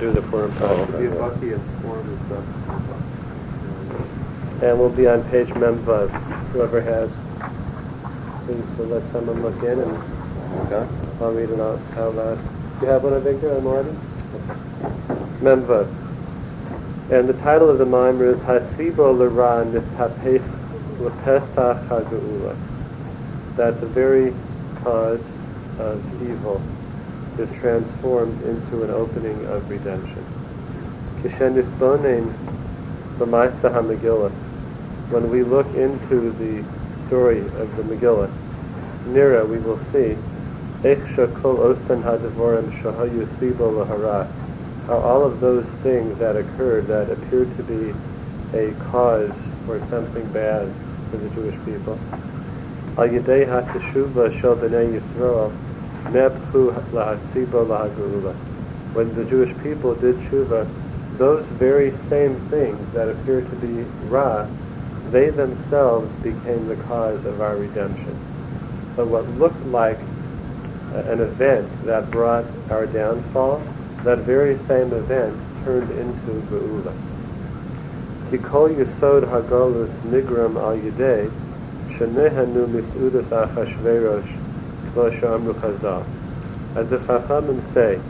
do the Purim Oh, Pascha. okay. Bucky and Swarm and stuff. And we'll be on page Memvav, whoever has. Please, so let someone look in and Okay. I'll read it out, out loud. Do you have one of Victor in the uh, audience? Memvav. And the title of the mimer is Hasibo Lera Nishapech Lepesach HaGeula. That the very cause of evil is transformed into an opening of redemption. Kishenisbonin Lamaisa HaMegillah. When we look into the story of the Megillah, Nira, we will see. How all of those things that occurred that appeared to be a cause for something bad for the Jewish people. Al Yedei HaTeshuva Shel Yisrael. When the Jewish people did Shuva, those very same things that appeared to be Ra, they themselves became the cause of our redemption. So what looked like an event that brought our downfall, that very same event turned into Geula. Kikol Yisod Hagolus Nigram Al Yidei Shenehanu Misudas Achashverosh As the Chachamim say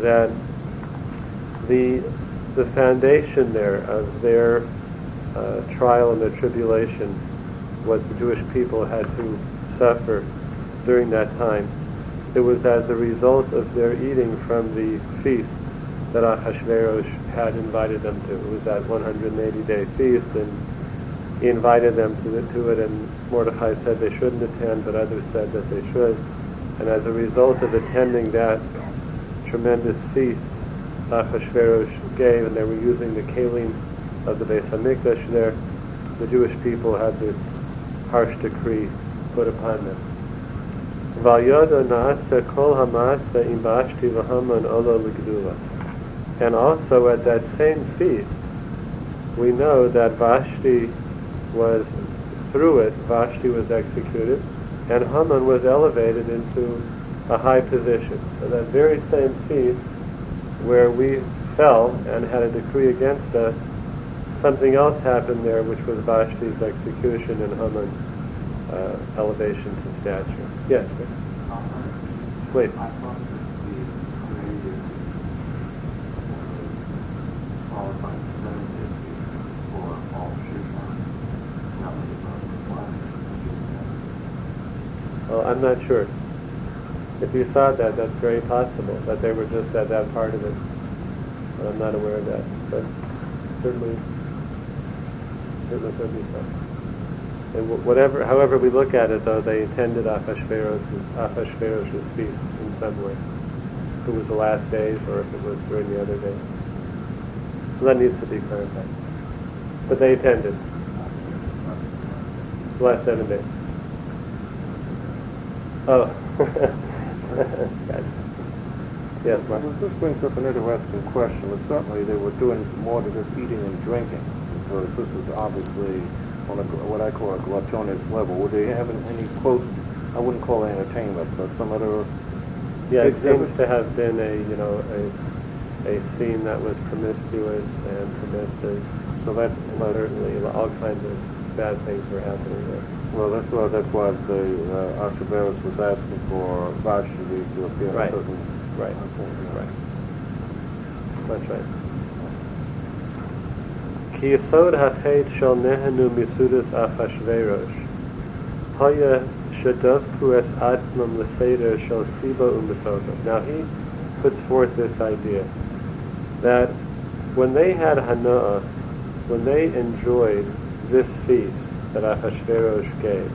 that the the foundation there of their uh, trial and their tribulation, what the Jewish people had to suffer during that time, it was as a result of their eating from the feast that Ahasuerus had invited them to. It was that 180-day feast, and he invited them to, the, to it, and Mordecai said they shouldn't attend, but others said that they should. And as a result of attending that tremendous feast, Ahasuerus gave, and they were using the kalim of the Beis Hamikdash there, the Jewish people had this harsh decree put upon them. And also at that same feast, we know that Vashti was, through it, Vashti was executed, and Haman was elevated into a high position. So that very same feast, where we fell and had a decree against us, something else happened there, which was Vashti's execution and Haman's uh, elevation to stature. Yes. Wait. Qualified percentages for all Shushan. That was about the flag. Well, I'm not sure. If you thought that, that's very possible, that they were just at that part of it. But I'm not aware of that. But certainly, certainly could be so. And whatever, however we look at it, though, they attended Ahasuerus' feast in some way. If it was the last days or if it was during the other days. So that needs to be clarified. But they attended the last seven days. Oh. Yes, Mark. Well, this brings up an interesting question. Well, certainly they were doing more than just eating and drinking, because this is obviously on a, what I call a gluttonous level. Were they having any quote? I wouldn't call it entertainment, but some other Yeah, it seems to have been a, you know, a, a scene that was promiscuous and permissive. So that, certainly all kinds of bad things were happening there. Well, that's why that's why the uh, Archibald was asking for Vashti to appear Right. a certain. Right. Right. That's right. Ki yesod hachet shel nehenu misudas achashverosh. Haya shadavku es atzmam l'seder shel siba u'metoga. Now he puts forth this idea that when they had Hana'ah, when they enjoyed this feast that Ahasuerus gave,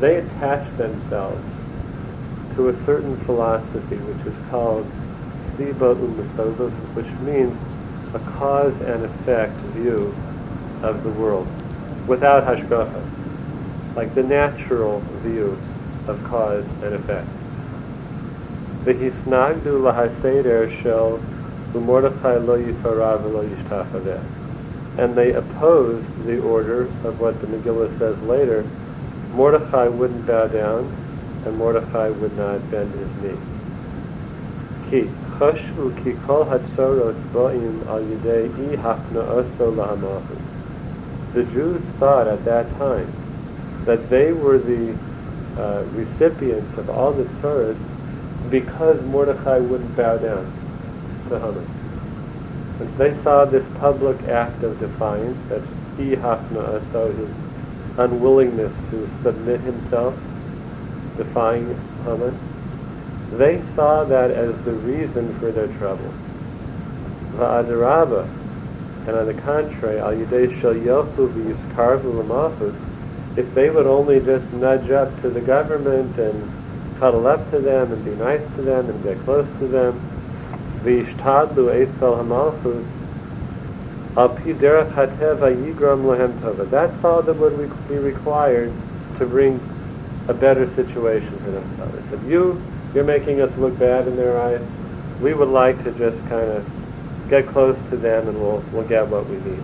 they attach themselves to a certain philosophy which is called Siba Umasova, which means a cause and effect view of the world without hashgacha, like the natural view of cause and effect. V'hisnagdu lahaseder shel u'mordechai lo yifara v'lo yishtachaveh and they opposed the order of what the Megillah says later, Mordechai wouldn't bow down, and Mordechai would not bend his knee. Ki ki kol al yidei i. The Jews thought at that time that they were the uh, recipients of all the tzoros because Mordechai wouldn't bow down to Haman. And they saw this public act of defiance, that's i hafna'aso, his unwillingness to submit himself, defying Haman. They saw that as the reason for their troubles. Va'adarabba, and on the contrary, al yidei shel yochu v'yiskarvu l'malchus, if they would only just nudge up to the government and cuddle up to them and be nice to them and get close to them, That's all that would be required to bring a better situation for themselves. They said, you, you're making us look bad in their eyes. We would like to just kind of get close to them and we'll, we'll get what we need.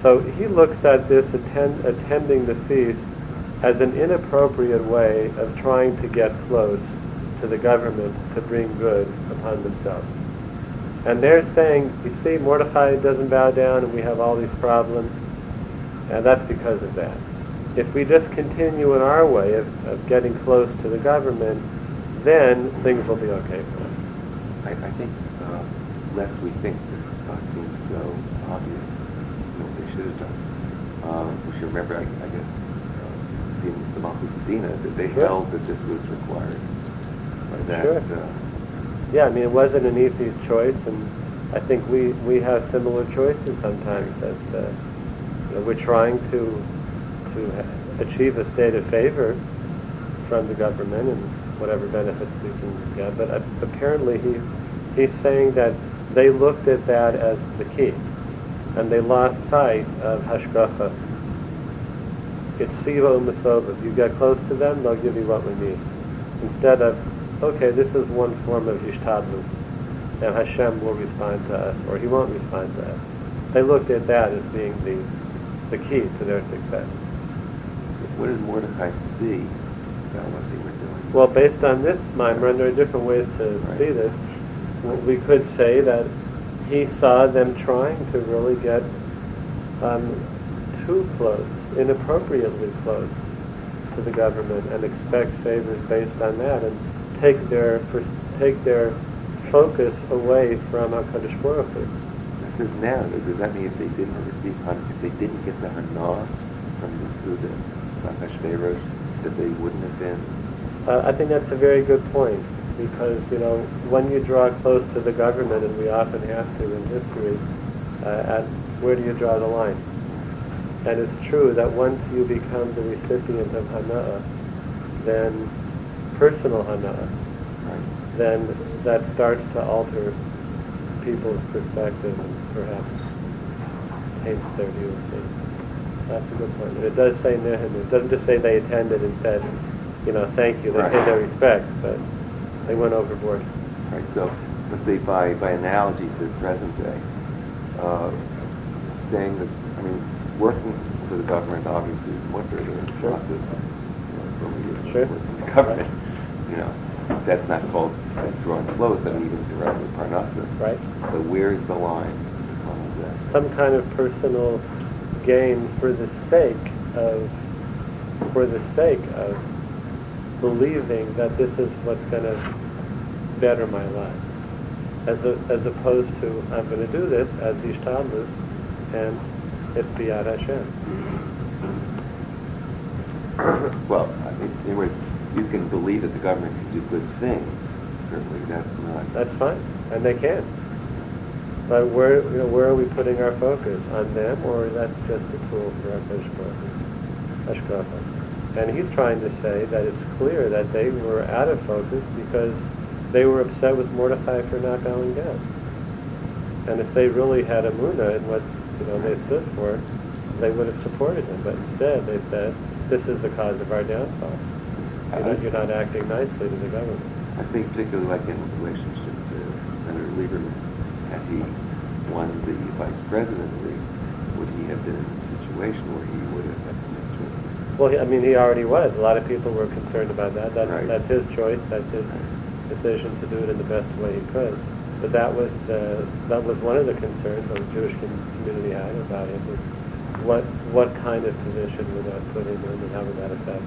So he looks at this attend, attending the feast as an inappropriate way of trying to get close to the government to bring good upon themselves. And they're saying, you see, Mordecai doesn't bow down and we have all these problems, and that's because of that. If we just continue in our way of, of getting close to the government, then things will be okay for us. I, I think, uh, lest we think that God seems so obvious, you know, what they should have done. Uh, we should remember, I, I guess, uh, in the Malchus Dina, that they Sure. held that this was required. That, Sure. uh, Yeah, I mean, it wasn't an easy choice, and I think we, we have similar choices sometimes. That uh, you know, we're trying to to achieve a state of favor from the government and whatever benefits we can get. But uh, apparently, he he's saying that they looked at that as the key, and they lost sight of hashgacha. It's siva u'masova. If you get close to them, they'll give you what we need. Instead of, okay, this is one form of ishtadlus, and Hashem will respond to us, or He won't respond to us. They looked at that as being the the key to their success. what did Mordecai see about what they were doing? Well, based on this mimer, and there are different ways to Right. see this, we could say that he saw them trying to really get um, too close, inappropriately close to the government, and expect favors based on that, and take their take their focus away from Hakadosh Baruch Hu. It says now, does that mean if they didn't receive, if they didn't get the Hana from the student, Hashverosh, that they wouldn't have been Uh, I think that's a very good point because you know when you draw close to the government, and we often have to in history, uh, at where do you draw the line? And it's true that once you become the recipient of hana'ah, then personal hana'ah, right? then that starts to alter people's perspective and perhaps taints their view of things. That's a good point. And it does say Nehemiah. It doesn't just say they attended and said, you know, thank you. They Right. paid their respects, but they went overboard. Right, so let's say by, by analogy to the present day, uh, saying that, I mean, working for the government obviously is wonder, there's Sure. lots of, you know, Sure. the government, you know, that's not called drawing close, I mean, even directly Parnassa. Right? So where's the line? Which one is that? Some kind of personal gain for the sake of, for the sake of believing that this is what's going to better my life. As, a, as opposed to, I'm going to do this as Ishtadlus, and it's Biyad Hashem. Well, I mean, anyway, you can believe that the government can do good things, certainly that's not. That's fine, and they can. But where, you know, where are we putting our focus? On them, or that's just a tool for our Hashgacha? And he's trying to say that it's clear that they were out of focus because they were upset with Mordechai for not bowing down. And if they really had a muna in what you know they stood for, they would have supported him. But instead, they said, "This is the cause of our downfall. You're not, you're not acting nicely to the government." I think particularly like in relationship to Senator Lieberman, had he won the vice presidency, would he have been in a situation where he would have had to make choices? Well, I mean, he already was. A lot of people were concerned about that. That's Right. that's his choice. That's his decision to do it in the best way he could. But that was uh, that was one of the concerns that the Jewish community had about him. Was what what kind of position would that put him in, and how would that affect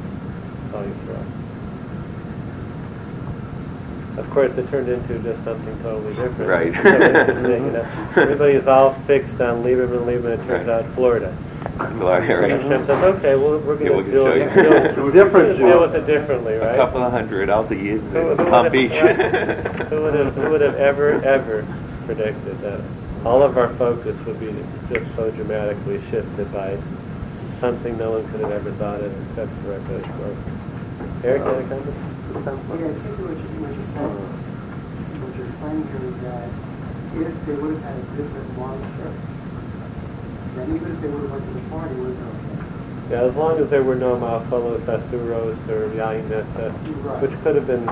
Klal Yisrael? Of course, it turned into just something totally different. Right. So it's, you know, everybody's all fixed on Lieberman, Lieberman. It turns Right. out Florida. Florida, And right. Hashem says, okay, well, we're Yeah, going we to deal, show deal, It's deal, different deal with it differently, right? A couple of hundred out the years Who- who in would Palm have- Beach. Who would have, who would have ever, ever predicted that all of our focus would be just so dramatically shifted by something no one could have ever thought of except for a British work. Eric, you had a comment? Yeah, it's basically what you, what you said, what you're explaining here is that if they would have had a different mindset, then even if they would have went to the party, it would have been okay. Yeah, as long as there were no Malfolos, Asuros, or Yain Nessa, Right. which could have been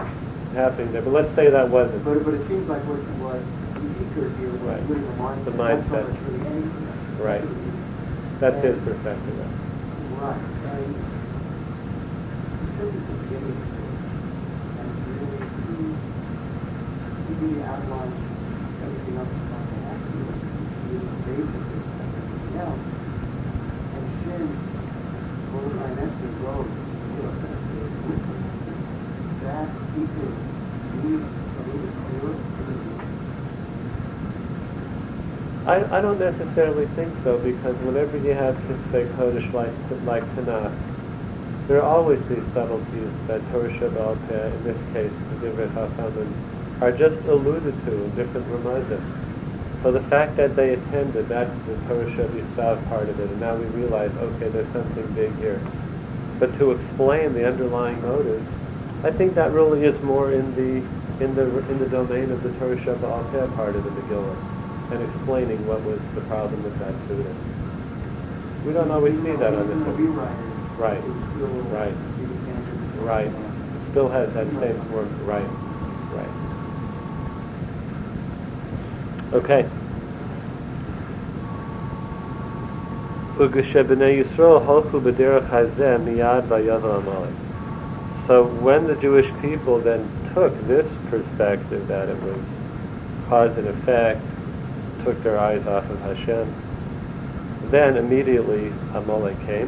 happening there. But let's say that wasn't. But, but it seems like what, what eager here was Right. really the mindset, The not so mindset. much really anything. Right. That's his perspective. Right, and since it's the beginning of the story, and really, he, everything else the basis of everything else. And since I, I don't necessarily think so because whenever you have Kisvei Kodesh like, like Tanakh, there are always these subtleties that Torah Shabbat, in this case, the Divrei Chachamim, are just alluded to in different reminders. So the fact that they attended, that's the Torah Shabbat part of it, and now we realize, okay, there's something big here. But to explain the underlying motives, I think that really is more in the in the in the domain of the Torah Shabbat part of the Megillah, and explaining what was the problem with that student. We don't always see that on the Right. it was still Right. giving answers to Right. Still has that same form. Right. Okay. So when the Jewish people then took this perspective that it was cause and effect, took their eyes off of Hashem, then immediately Amalek came,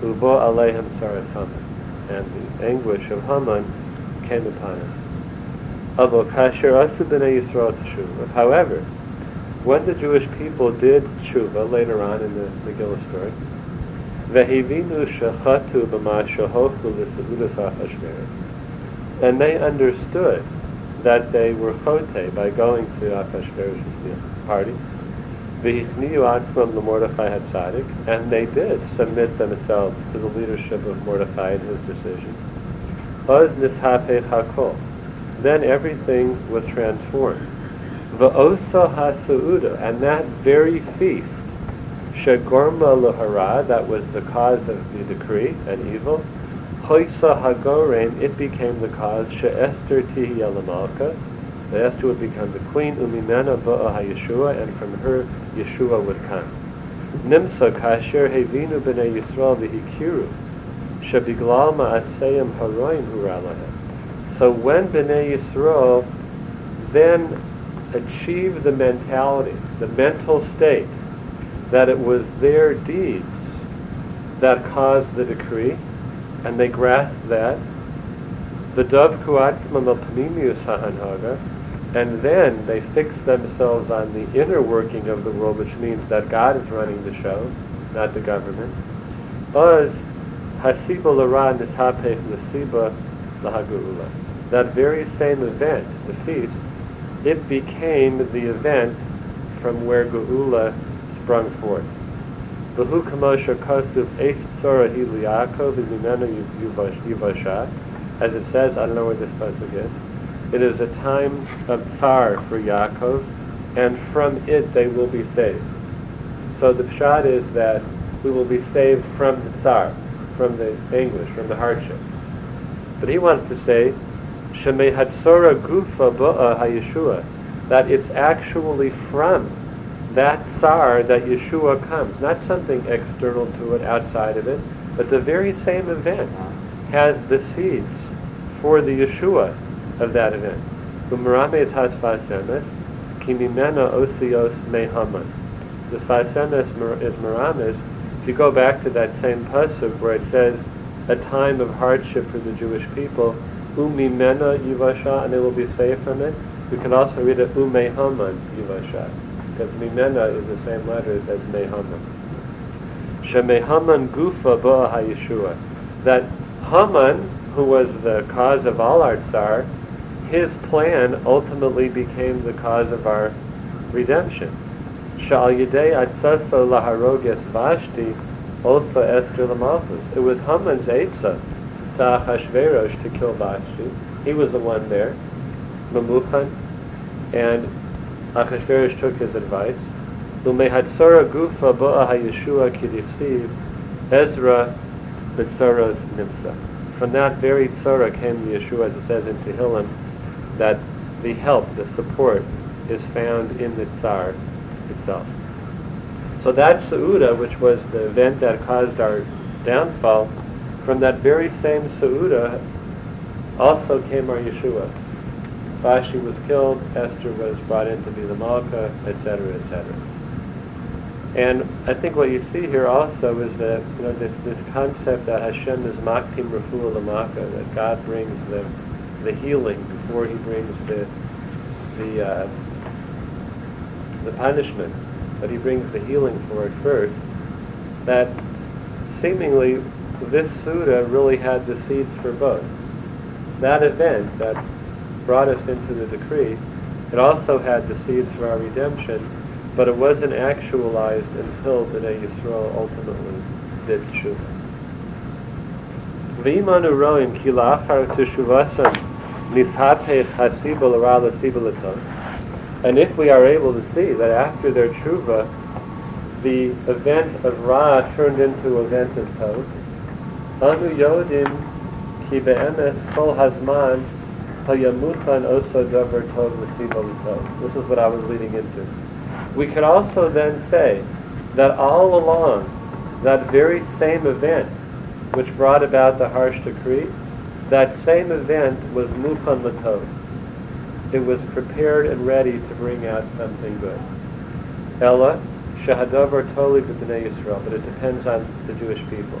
Ubo Alehem Sarasaman, and the anguish of Haman came upon him. However, when the Jewish people did tshuva later on in the Megillah story, and they understood that they were chote by going to Achashverosh's party, and they did submit themselves to the leadership of Mordechai and his decision. Then everything was transformed. V'osa ha'su'uda, and that very feast, shagorma lahara, that was the cause of the decree and evil, hoisa hagorem, it became the cause, she'ester tihi elamalka, that Esther would become the queen, umimena ba'a ha-Yeshua, and from her Yeshua would come. Nimsa kasher hevinu b'nei Yisrael v'hikiru, shebiglal ma'aseyim haroim huralahem. So when Bnei Yisrael then achieved the mentality, the mental state, that it was their deeds that caused the decree, and they grasped that, the dove kuatzmam al-pnimius ha'anhaga, and then they fixed themselves on the inner working of the world, which means that God is running the show, not the government. Uz hasiba l'ra nishapech l'siba lahagu'ula. That very same event, the feast, it became the event from where Geula sprung forth. As it says, I don't know where this pasuk is. It is a time of tsar for Yaakov, and from it they will be saved. So the pshat is that we will be saved from the tsar, from the anguish, from the hardship. But he wants to say, Gufa that it's actually from that tsar that Yeshua comes, not something external to it, outside of it, but the very same event has the seeds for the Yeshua of that event. Umarames has Vasemes, Kimimena Osios Mehaman. This Vasemes is Marames. If you go back to that same pasuk where it says, a time of hardship for the Jewish people, Umimena Yivasha, and they will be saved from it. We can also read it Umehaman Yivasha, because Mimena is the same letters as Mehaman. Shemehaman Gufa Ba'a HaYeshua. That Haman, who was the cause of all our tsar, his plan ultimately became the cause of our redemption. Shal Yidei Atzaso Laharoges Vashti also Esther Lamalchus. It was Haman's Eitzah Achashverosh to kill Vashti. He was the one there, Mamuchan, and Achashverosh took his advice. Umehatzora gufa ba'a hayeshua kidisiv Ezra b'tzoros nimsa. From that very tzora came the Yeshua, as it says in Tehillim, that the help, the support, is found in the tsar itself. So that Seuda, which was the event that caused our downfall, from that very same Seuda also came our Yeshua. Vashti was killed, Esther was brought in to be the Malka, etc., etc. And I think what you see here also is that you know this, this concept that Hashem is maktim refuah lamaka, that God brings the the healing before He brings the the uh, the punishment that he brings the healing for it first, that seemingly this Suda really had the seeds for both. That event that brought us into the decree, it also had the seeds for our redemption, but it wasn't actualized until Bnei Yisrael ultimately did Teshuvah. V'imanu roim ki la'achar teshuvasam l'siba and if we are able to see that after their tshuva, the event of Ra turned into event of Tov, Davar tov. This is what I was leading into. We could also then say that all along, that very same event which brought about the harsh decree, that same event was mufan latov it was prepared and ready to bring out something good. Ella, shahadavar toli b'bnei Yisrael, but it depends on the Jewish people.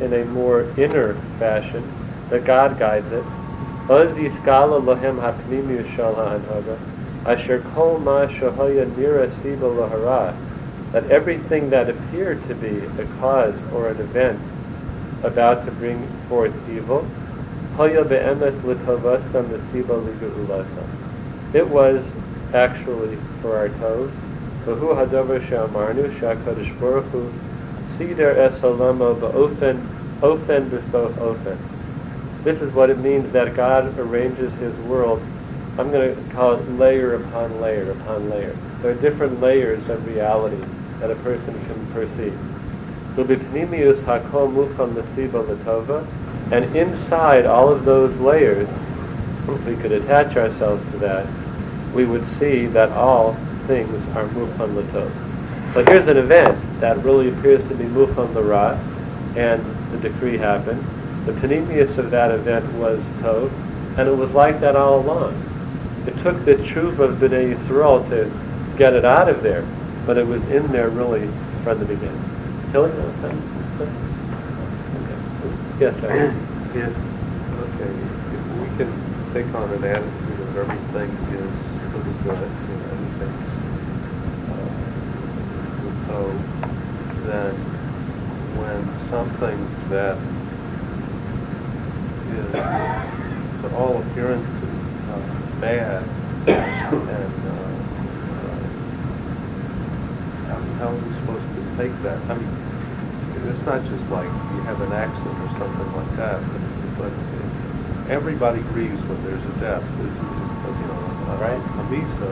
in a more inner fashion, that God guides it. That everything that appeared to be a cause or an event about to bring forth evil, it was actually for our toes sider es ba'ofen ofen b'sof ofen. This is what it means that God arranges His world. I'm going to call it layer upon layer upon layer. There are different layers of reality that a person can perceive. and inside all of those layers, if we could attach ourselves to that, we would see that all things are mufan latov. So here's an event that really appears to be mufan larat, and the decree happened. The panemius of that event was tov, and it was like that all along. It took the truth of Bnei Yisrael to get it out of there, but it was in there really from the beginning. Tilly, okay. Yes, sir. If, okay, if we can take on an attitude of everything is for the good, you know, everything's uh, so then when something that is to all appearances uh, bad and uh, uh, how are we supposed to take that? I mean, it's not just like you have an accident or something like that, but, but everybody grieves when there's a death. This you know, a, Right. a misa,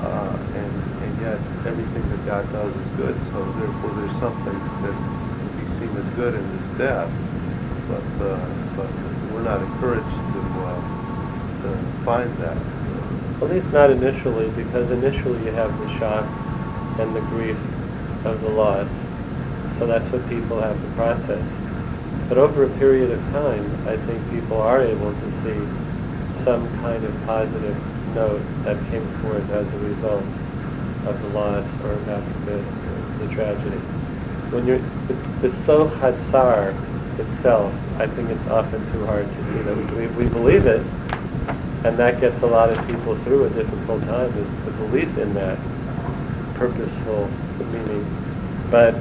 uh, and yet everything that God does is good. So therefore, there's something that can be seen as good in His death, but uh, but we're not encouraged to uh, to find that. At least not initially, because initially you have the shock and the grief of the loss. So that's what people have to process. But over a period of time, I think people are able to see some kind of positive note that came forth as a result of the loss or, God forbid, the tragedy. When you're, the, the so itself, I think it's often too hard to see that. We, we, we believe it, and that gets a lot of people through a difficult time, is the belief in that purposeful meaning. But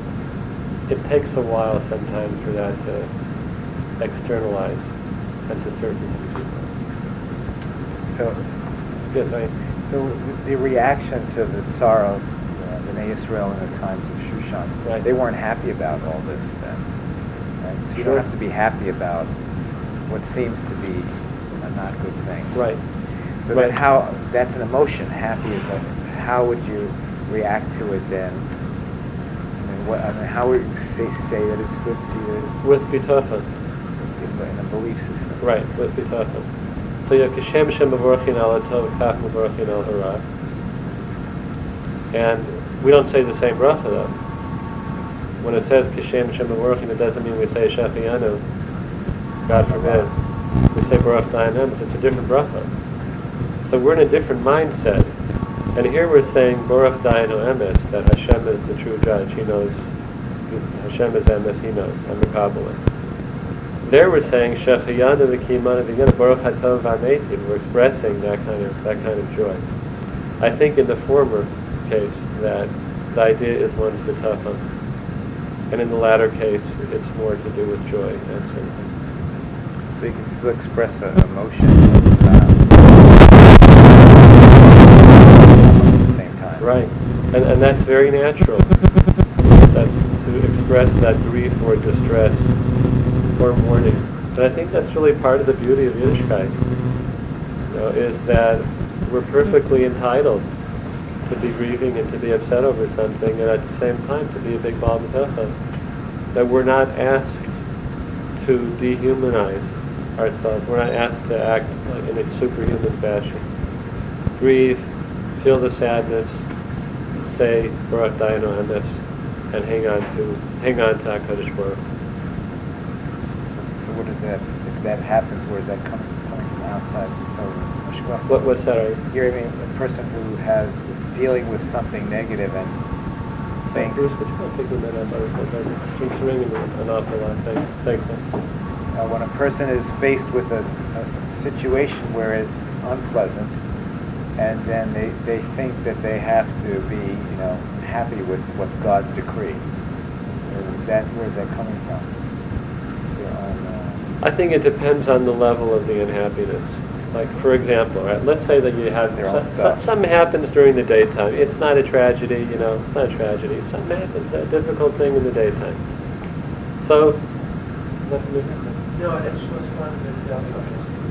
it takes a while sometimes for that to externalize and to surface people. So, Yes, I, so the reaction to the sorrow, uh, Bnei Israel in the times of Shushan, Right. they weren't happy about all this then. Right? So you Sure. don't have to be happy about what seems to be a not good thing. right. So Right. how, that's an emotion, happy is a, how would you react to it then? I mean, what, I mean, how would you say, say that it's good, see that it's With bitachon. in a belief system? Right, with bitachon. So you have Kishem Shem Mavorchin al Tov, Kach Mavorchin al Hara. And we don't say the same bracha though. When it says Kishem Shem Mavorchin, it doesn't mean we say Shafianu. God forbid. We say Baruch Dayanem, it's a different bracha. So we're in a different mindset. And here we're saying Baruch Dayanu Emes, that Hashem is the true judge. He knows, Hashem is Emes, He knows, and the Kabbalah. There we're saying Shechayana v'kimana v'yana Baruch Hatov v'ametim. We're expressing that kind of that kind of joy. I think in the former case that the idea is one one's bitachon, and in the latter case it's more to do with joy and. So you can still express an emotion at the same time. Right, and and that's very natural. That's to express that grief or distress or mourning. And I think that's really part of the beauty of Yiddishkeit. You know, is that we're perfectly entitled to be grieving and to be upset over something, and at the same time to be a big ball of That we're not asked to dehumanize ourselves. We're not asked to act in a superhuman fashion. Grieve, feel the sadness, say Baruch Dayanu Emes, and hang on to hang on to Hakadosh Baruch. What is that? If that happens, where is that coming, coming from outside? So? What what's that? You're, I mean, a person who has dealing with something negative and Thank thinks, Bruce, would you mind taking a minute? I'm it's ringing an awful lot. Thanks. Thanks. man. uh, when a person is faced with a, a situation where it's unpleasant, and then they, they think that they have to be, you know, happy with what God's decree. Is that where's that coming from? I think it depends on the level of the unhappiness. Like, for example, right, let's say that you have some, something happens during the daytime. It's not a tragedy, you know, it's not a tragedy. Something happens, a difficult thing in the daytime. So, no, it's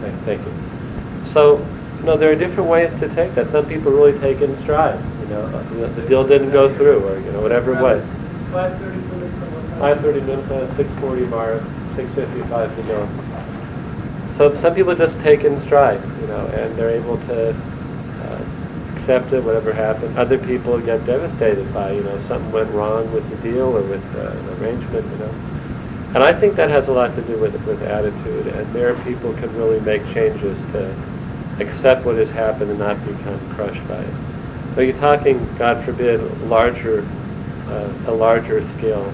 okay, thank you. So, no, there are different ways to take that. Some people really take it in stride. You know, the deal didn't go through, or you know, whatever it was. Five thirty minutes. Six forty tomorrow. 655 to zero. So some people just take in stride, you know, and they're able to uh, accept it, whatever happened. Other people get devastated by, you know, something went wrong with the deal or with uh, an arrangement, you know. And I think that has a lot to do with with attitude. And there, people can really make changes to accept what has happened and not become crushed by it. So you're talking, God forbid, larger, uh, a larger scale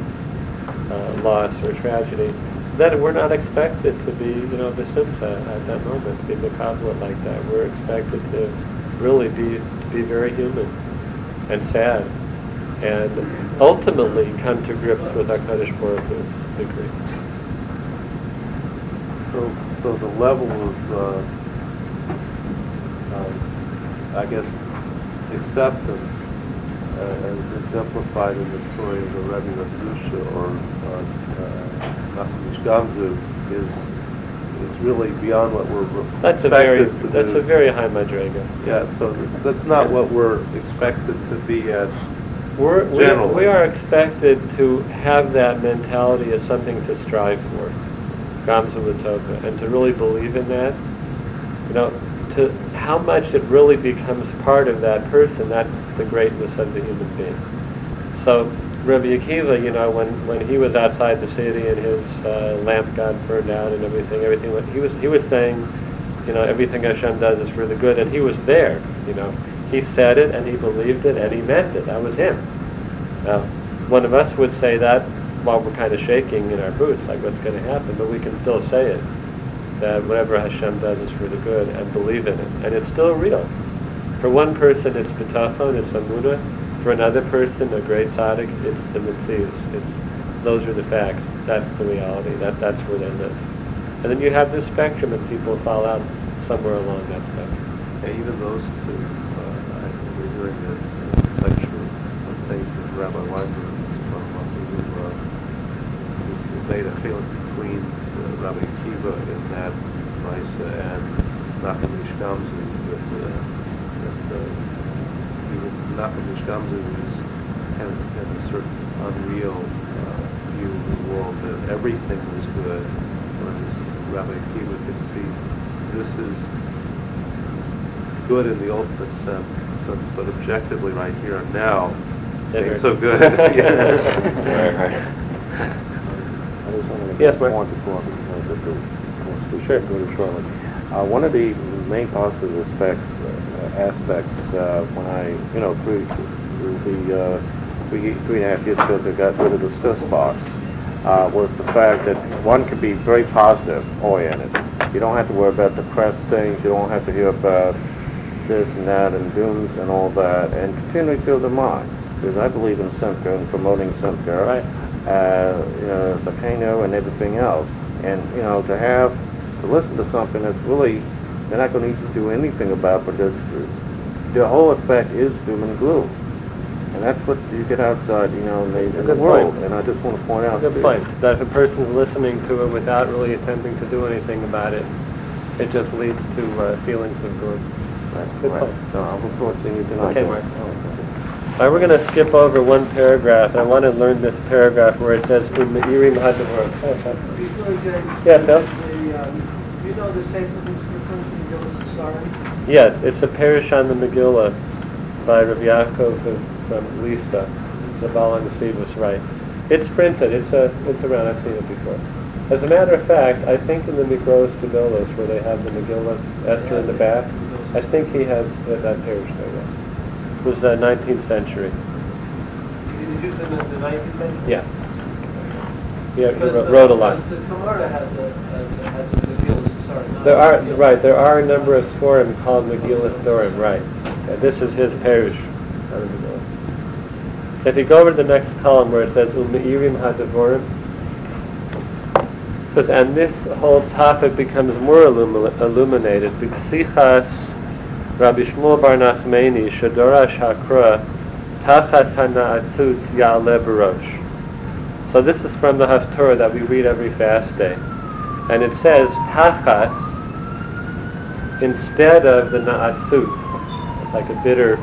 uh, loss or tragedy that we're not expected to be, you know, the simcha at that moment, be makabla like that. We're expected to really be be very human and sad, and ultimately come to grips with Hakadosh Baruch Hu's decree. So, so the level of, uh, um, I guess, acceptance, uh, as exemplified in the story of the Rebbe Mezusha or uh, uh, Nachum Ish Gamzu, is is really beyond what we're That's a very, that's do. a very high madriga. Yeah, so that's not what we're expected to be at. We're, we, we are expected to have that mentality as something to strive for, Gamsa Latoka, and to really believe in that. You know, to how much it really becomes part of that person, that's the greatness of the human being. So Rabbi Akiva, you know, when, when he was outside the city and his uh, lamp got burned out and everything, everything, he was, he was saying, you know, everything Hashem does is for the good, and he was there, you know. He said it, and he believed it, and he meant it. That was him. Now, one of us would say that while we're kind of shaking in our boots, like what's going to happen, but we can still say it, that whatever Hashem does is for the good, and believe in it. And it's still real. For one person, it's bitachon, it's amunah. For another person, a great tzaddik, it's the mitzvahs. It's those are the facts. That's the reality. That that's where they live. And then you have this spectrum, and people fall out somewhere along that spectrum. Yeah, even those two, uh, hearing a uh, lecture on things that Rabbi Weinberg uh, who, uh, who made a feeling between uh, Rabbi Akiva in that Misa and Nachum Ish Gamzu with, uh, with uh, even Nachum Ish Gamzu is had, had a certain unreal uh, view of the world that everything was good, whereas Rabbi Akiva could see this is good in the ultimate sense, sense, but objectively right here and now, Never. ain't so good. Right, right. I just wanted to Yes, get one before we go to the, we Sure. should to shortly. Uh, one of the main positive aspects, uh, aspects, uh, when I, you know, three, the, uh, three, three and a half years ago, they got rid of the Swiss box, uh, was the fact that one can be very positive oriented. You don't have to worry about depressed things, you don't have to hear about this and that and dooms and all that, and continually fill the mind. Because I believe in Simcha and promoting Simcha, Right. uh, you know, Zakano and everything else. And, you know, to have, to listen to something that's really, they're not going to need to do anything about, but there's, the whole effect is doom and gloom. And that's what you get outside, you know, in the, in the world. point. And I just want to point out. Good point. That if a person's listening to it without really attempting to do anything about it, it just leads to uh, feelings of gloom. That's Good correct. point. So I look forward to seeing you tonight. Okay, Mark. All right, we're going to skip over one paragraph, and I want to learn this paragraph where it says, "U'me'irim ha'devorim." Before we get into Yes, Al? the, um, you know the same thing refers to Yes, it's a parish on the Megillah by Rav Yaakov from Lissa, the Baal Nesivus, right. It's printed, it's, a, it's around, I've seen it before. As a matter of fact, I think in the Mikraos Gedolos, where they have the Megillah, Esther in the back, I think he has that, that parish there, yeah. It was uh, 19th century. Did you use it in the nineteenth century? Yeah. Yeah, he wrote, wrote a lot. The Gemara has a, has a, has a Megillah Sasari. not There are, right, there are a number of Sforim called Megillah Thorim, right. This is his parish. If you go over to the next column where it says U'me'irim ha'devorim, it says, and this whole topic becomes more illumi- illuminated. B'ksichas Rabbi Shmuel Bar Nachmani, Shadorash Hakra, Tachas Hana'atzutz Ya'aleh Barosh. So this is from the Haftorah that we read every fast day. And it says, Tachas, instead of the Na'atzut, it's like a bitter,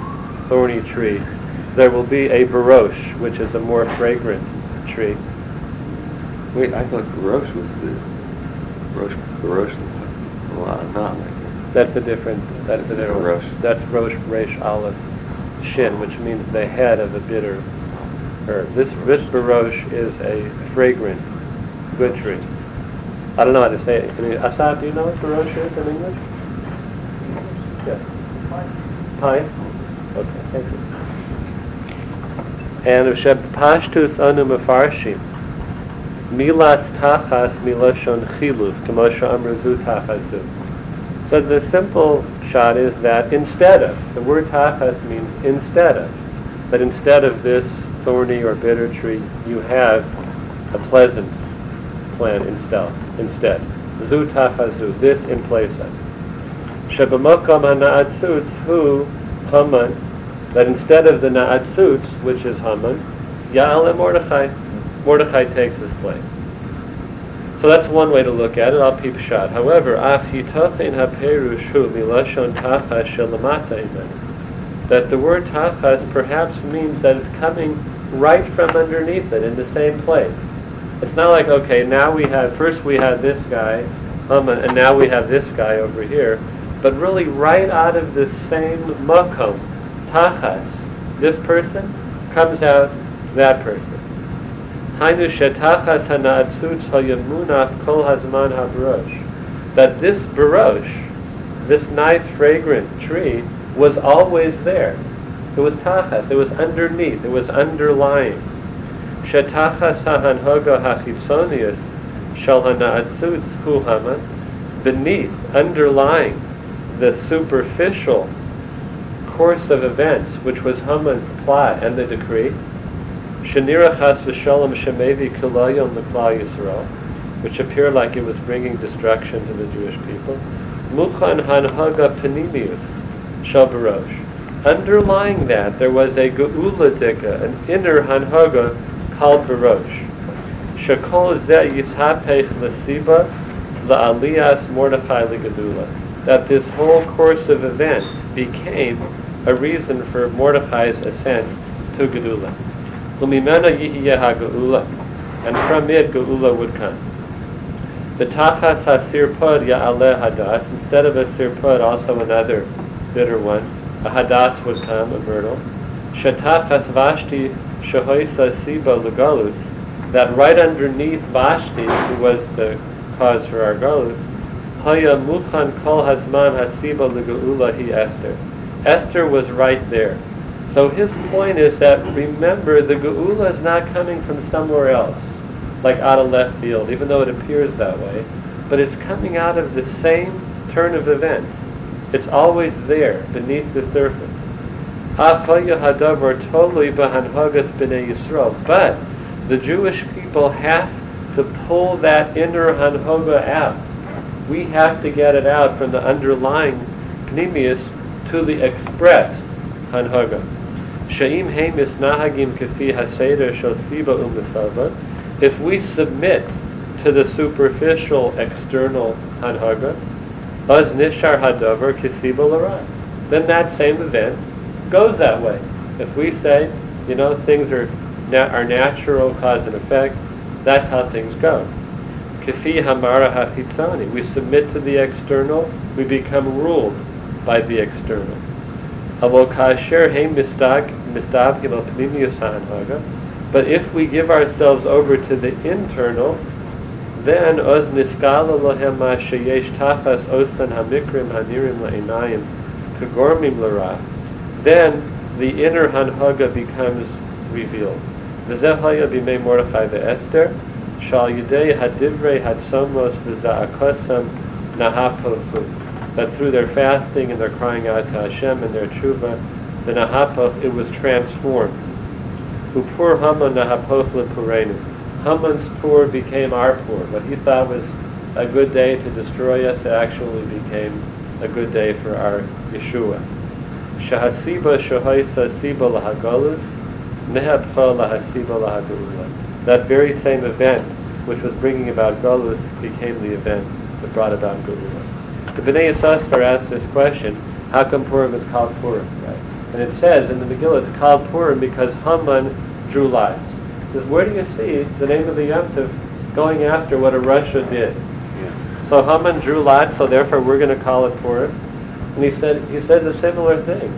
thorny tree, there will be a barosh, which is a more fragrant tree. Wait, I thought Barosh was the Barosh. Barosh is a not like. That's a different, that's a different, Rosh. that's Rosh Resh Aleph Shin, which means the head of a bitter herb. This, this barosh is a fragrant, good tree. I don't know how to say it. Can you, Asad, do you know what barosh is in English? Yes. Pine? Okay, thank you. And Sheb Pashtus Anu Mefarshim. Milas Tachas Miloshon Chiluf, Kamosha Amrazu Tachazu. So the simple shot is that instead of, the word tachas means instead of, that instead of this thorny or bitter tree, you have a pleasant plant instead. Instead, zu tachazu, this in place of. Shebamokom ha'na'atzutz hu haman, that instead of the na'atzutz, which is haman, ya'ale Mordechai, Mordechai takes his place. So that's one way to look at it, al pshat. However, af yitachin haperush hu milashon tachas shelamata. That the word tachas perhaps means that it's coming right from underneath it in the same place. It's not like, okay, now we have, first we had this guy, um, and now we have this guy over here, but really right out of the same makom, tachas, this person comes out that person. That this barosh, this nice fragrant tree, was always there. It was tachas. It was underneath. It was underlying. Beneath, underlying the superficial course of events, which was Haman's plot and the decree, Shanira Chas Shemevi Kilayom L'Klal Yisrael, which appeared like it was bringing destruction to the Jewish people, Mukhan Hanhaga Panimius Shabarosh. Underlying that, there was a Geula Dika, an inner Hanhaga called Barosh. Shakol Zeh Yishapech L'Siba La'aliyas Mordechai L'Gedula. That this whole course of events became a reason for Mordechai's ascent to Gedula. And from it Geula would come. The tachas hasirpod ya'aleh hadas, instead of a sirpod, also another bitter one, a hadas would come, a myrtle. Shatachas vashti siba legalus, that right underneath Vashti, who was the cause for our galus, haya mukhan kol hazman hasiba legaula hi Esther. Esther was right there. So his point is that remember the Geula is not coming from somewhere else, like out of left field, even though it appears that way, but it's coming out of the same turn of events. It's always there, beneath the surface. But the Jewish people have to pull that inner hanhoga out. We have to get it out from the underlying pneumius to the expressed hanhaga. Sha'im hemis nahagim kafi haseder. If we submit to the superficial external hanhaga, az nishar hadavar. Then that same event goes that way. If we say, you know, things are na- are natural cause and effect, that's how things go. Kafi hamara hachitzani. We submit to the external, we become ruled by the external. But if we give ourselves over to the internal, then oz niskala lohem ma sheyesh tachas osan hamikrim hanirim la'inayim kagormim lara, then the inner hanhaga becomes revealed. V'zeh b'mei Mordechai ve'Esther, that through their fasting and their crying out to Hashem and their tshuva, the Nahapoth, it was transformed. Upur Haman Nahapoth Lepurenu. Haman's pur became our pur. What he thought was a good day to destroy us actually became a good day for our Yeshua. Shahasiba Shahaisa Siba Lahagolus, Nehapcha Lahasiba Lahagulula. That very same event, which was bringing about Golus, became the event that brought about Gulula. The Bnei Yissaschar asked this question, how come Purim is called Purim? Right? And it says in the Megillah it's called Purim because Haman drew lots. Says, where do you see the name of the Yom Tov going after what a rasha did? Yeah. So Haman drew lots, so therefore we're going to call it Purim. And he said he said a similar thing.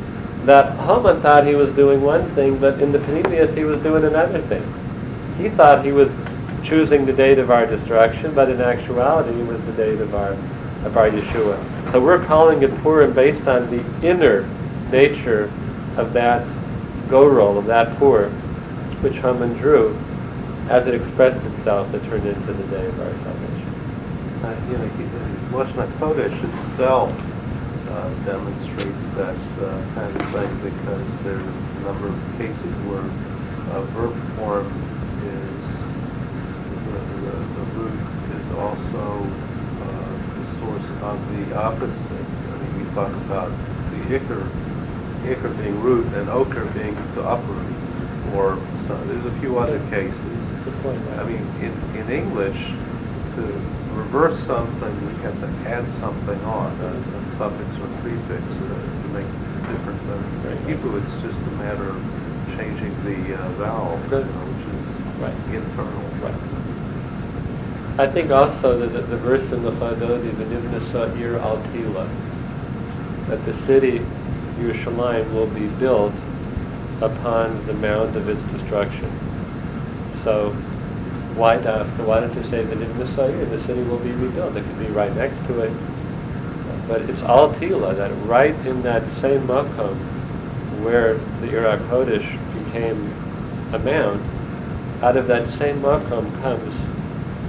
That Haman thought he was doing one thing, but in the Panemius he was doing another thing. He thought he was choosing the date of our destruction, but in actuality it was the date of our of our Yeshua. So we're calling it Purim based on the inner nature of that gorol, of that Purim, which Haman drew as it expressed itself that turned into the day of our salvation. Uh, you know, Lashon HaKodesh itself uh, demonstrates that uh, kind of thing because there are a number of cases where uh, verb form is, the, the, the root is the source of the opposite. I mean, we talk about the ikr, ikr being root and okr being the uproot. Or so there's a few other cases. I mean, in, in English, to reverse something, we have to add something on, a a suffix or prefix uh, to make it different Right. in Hebrew, it's just a matter of changing the uh, vowel, you know, which Right. is internal. Right. I think also that the, verse in the Chadodi, V'nivna Sa'ir al Tila, that the city, Yerushalayim, will be built upon the mound of its destruction. So, why not, why don't you say V'nivna Sa'ir, the city will be rebuilt, it could be right next to it. But it's al Tila, that right in that same makom, where the Ir HaKodesh became a mound, out of that same makom comes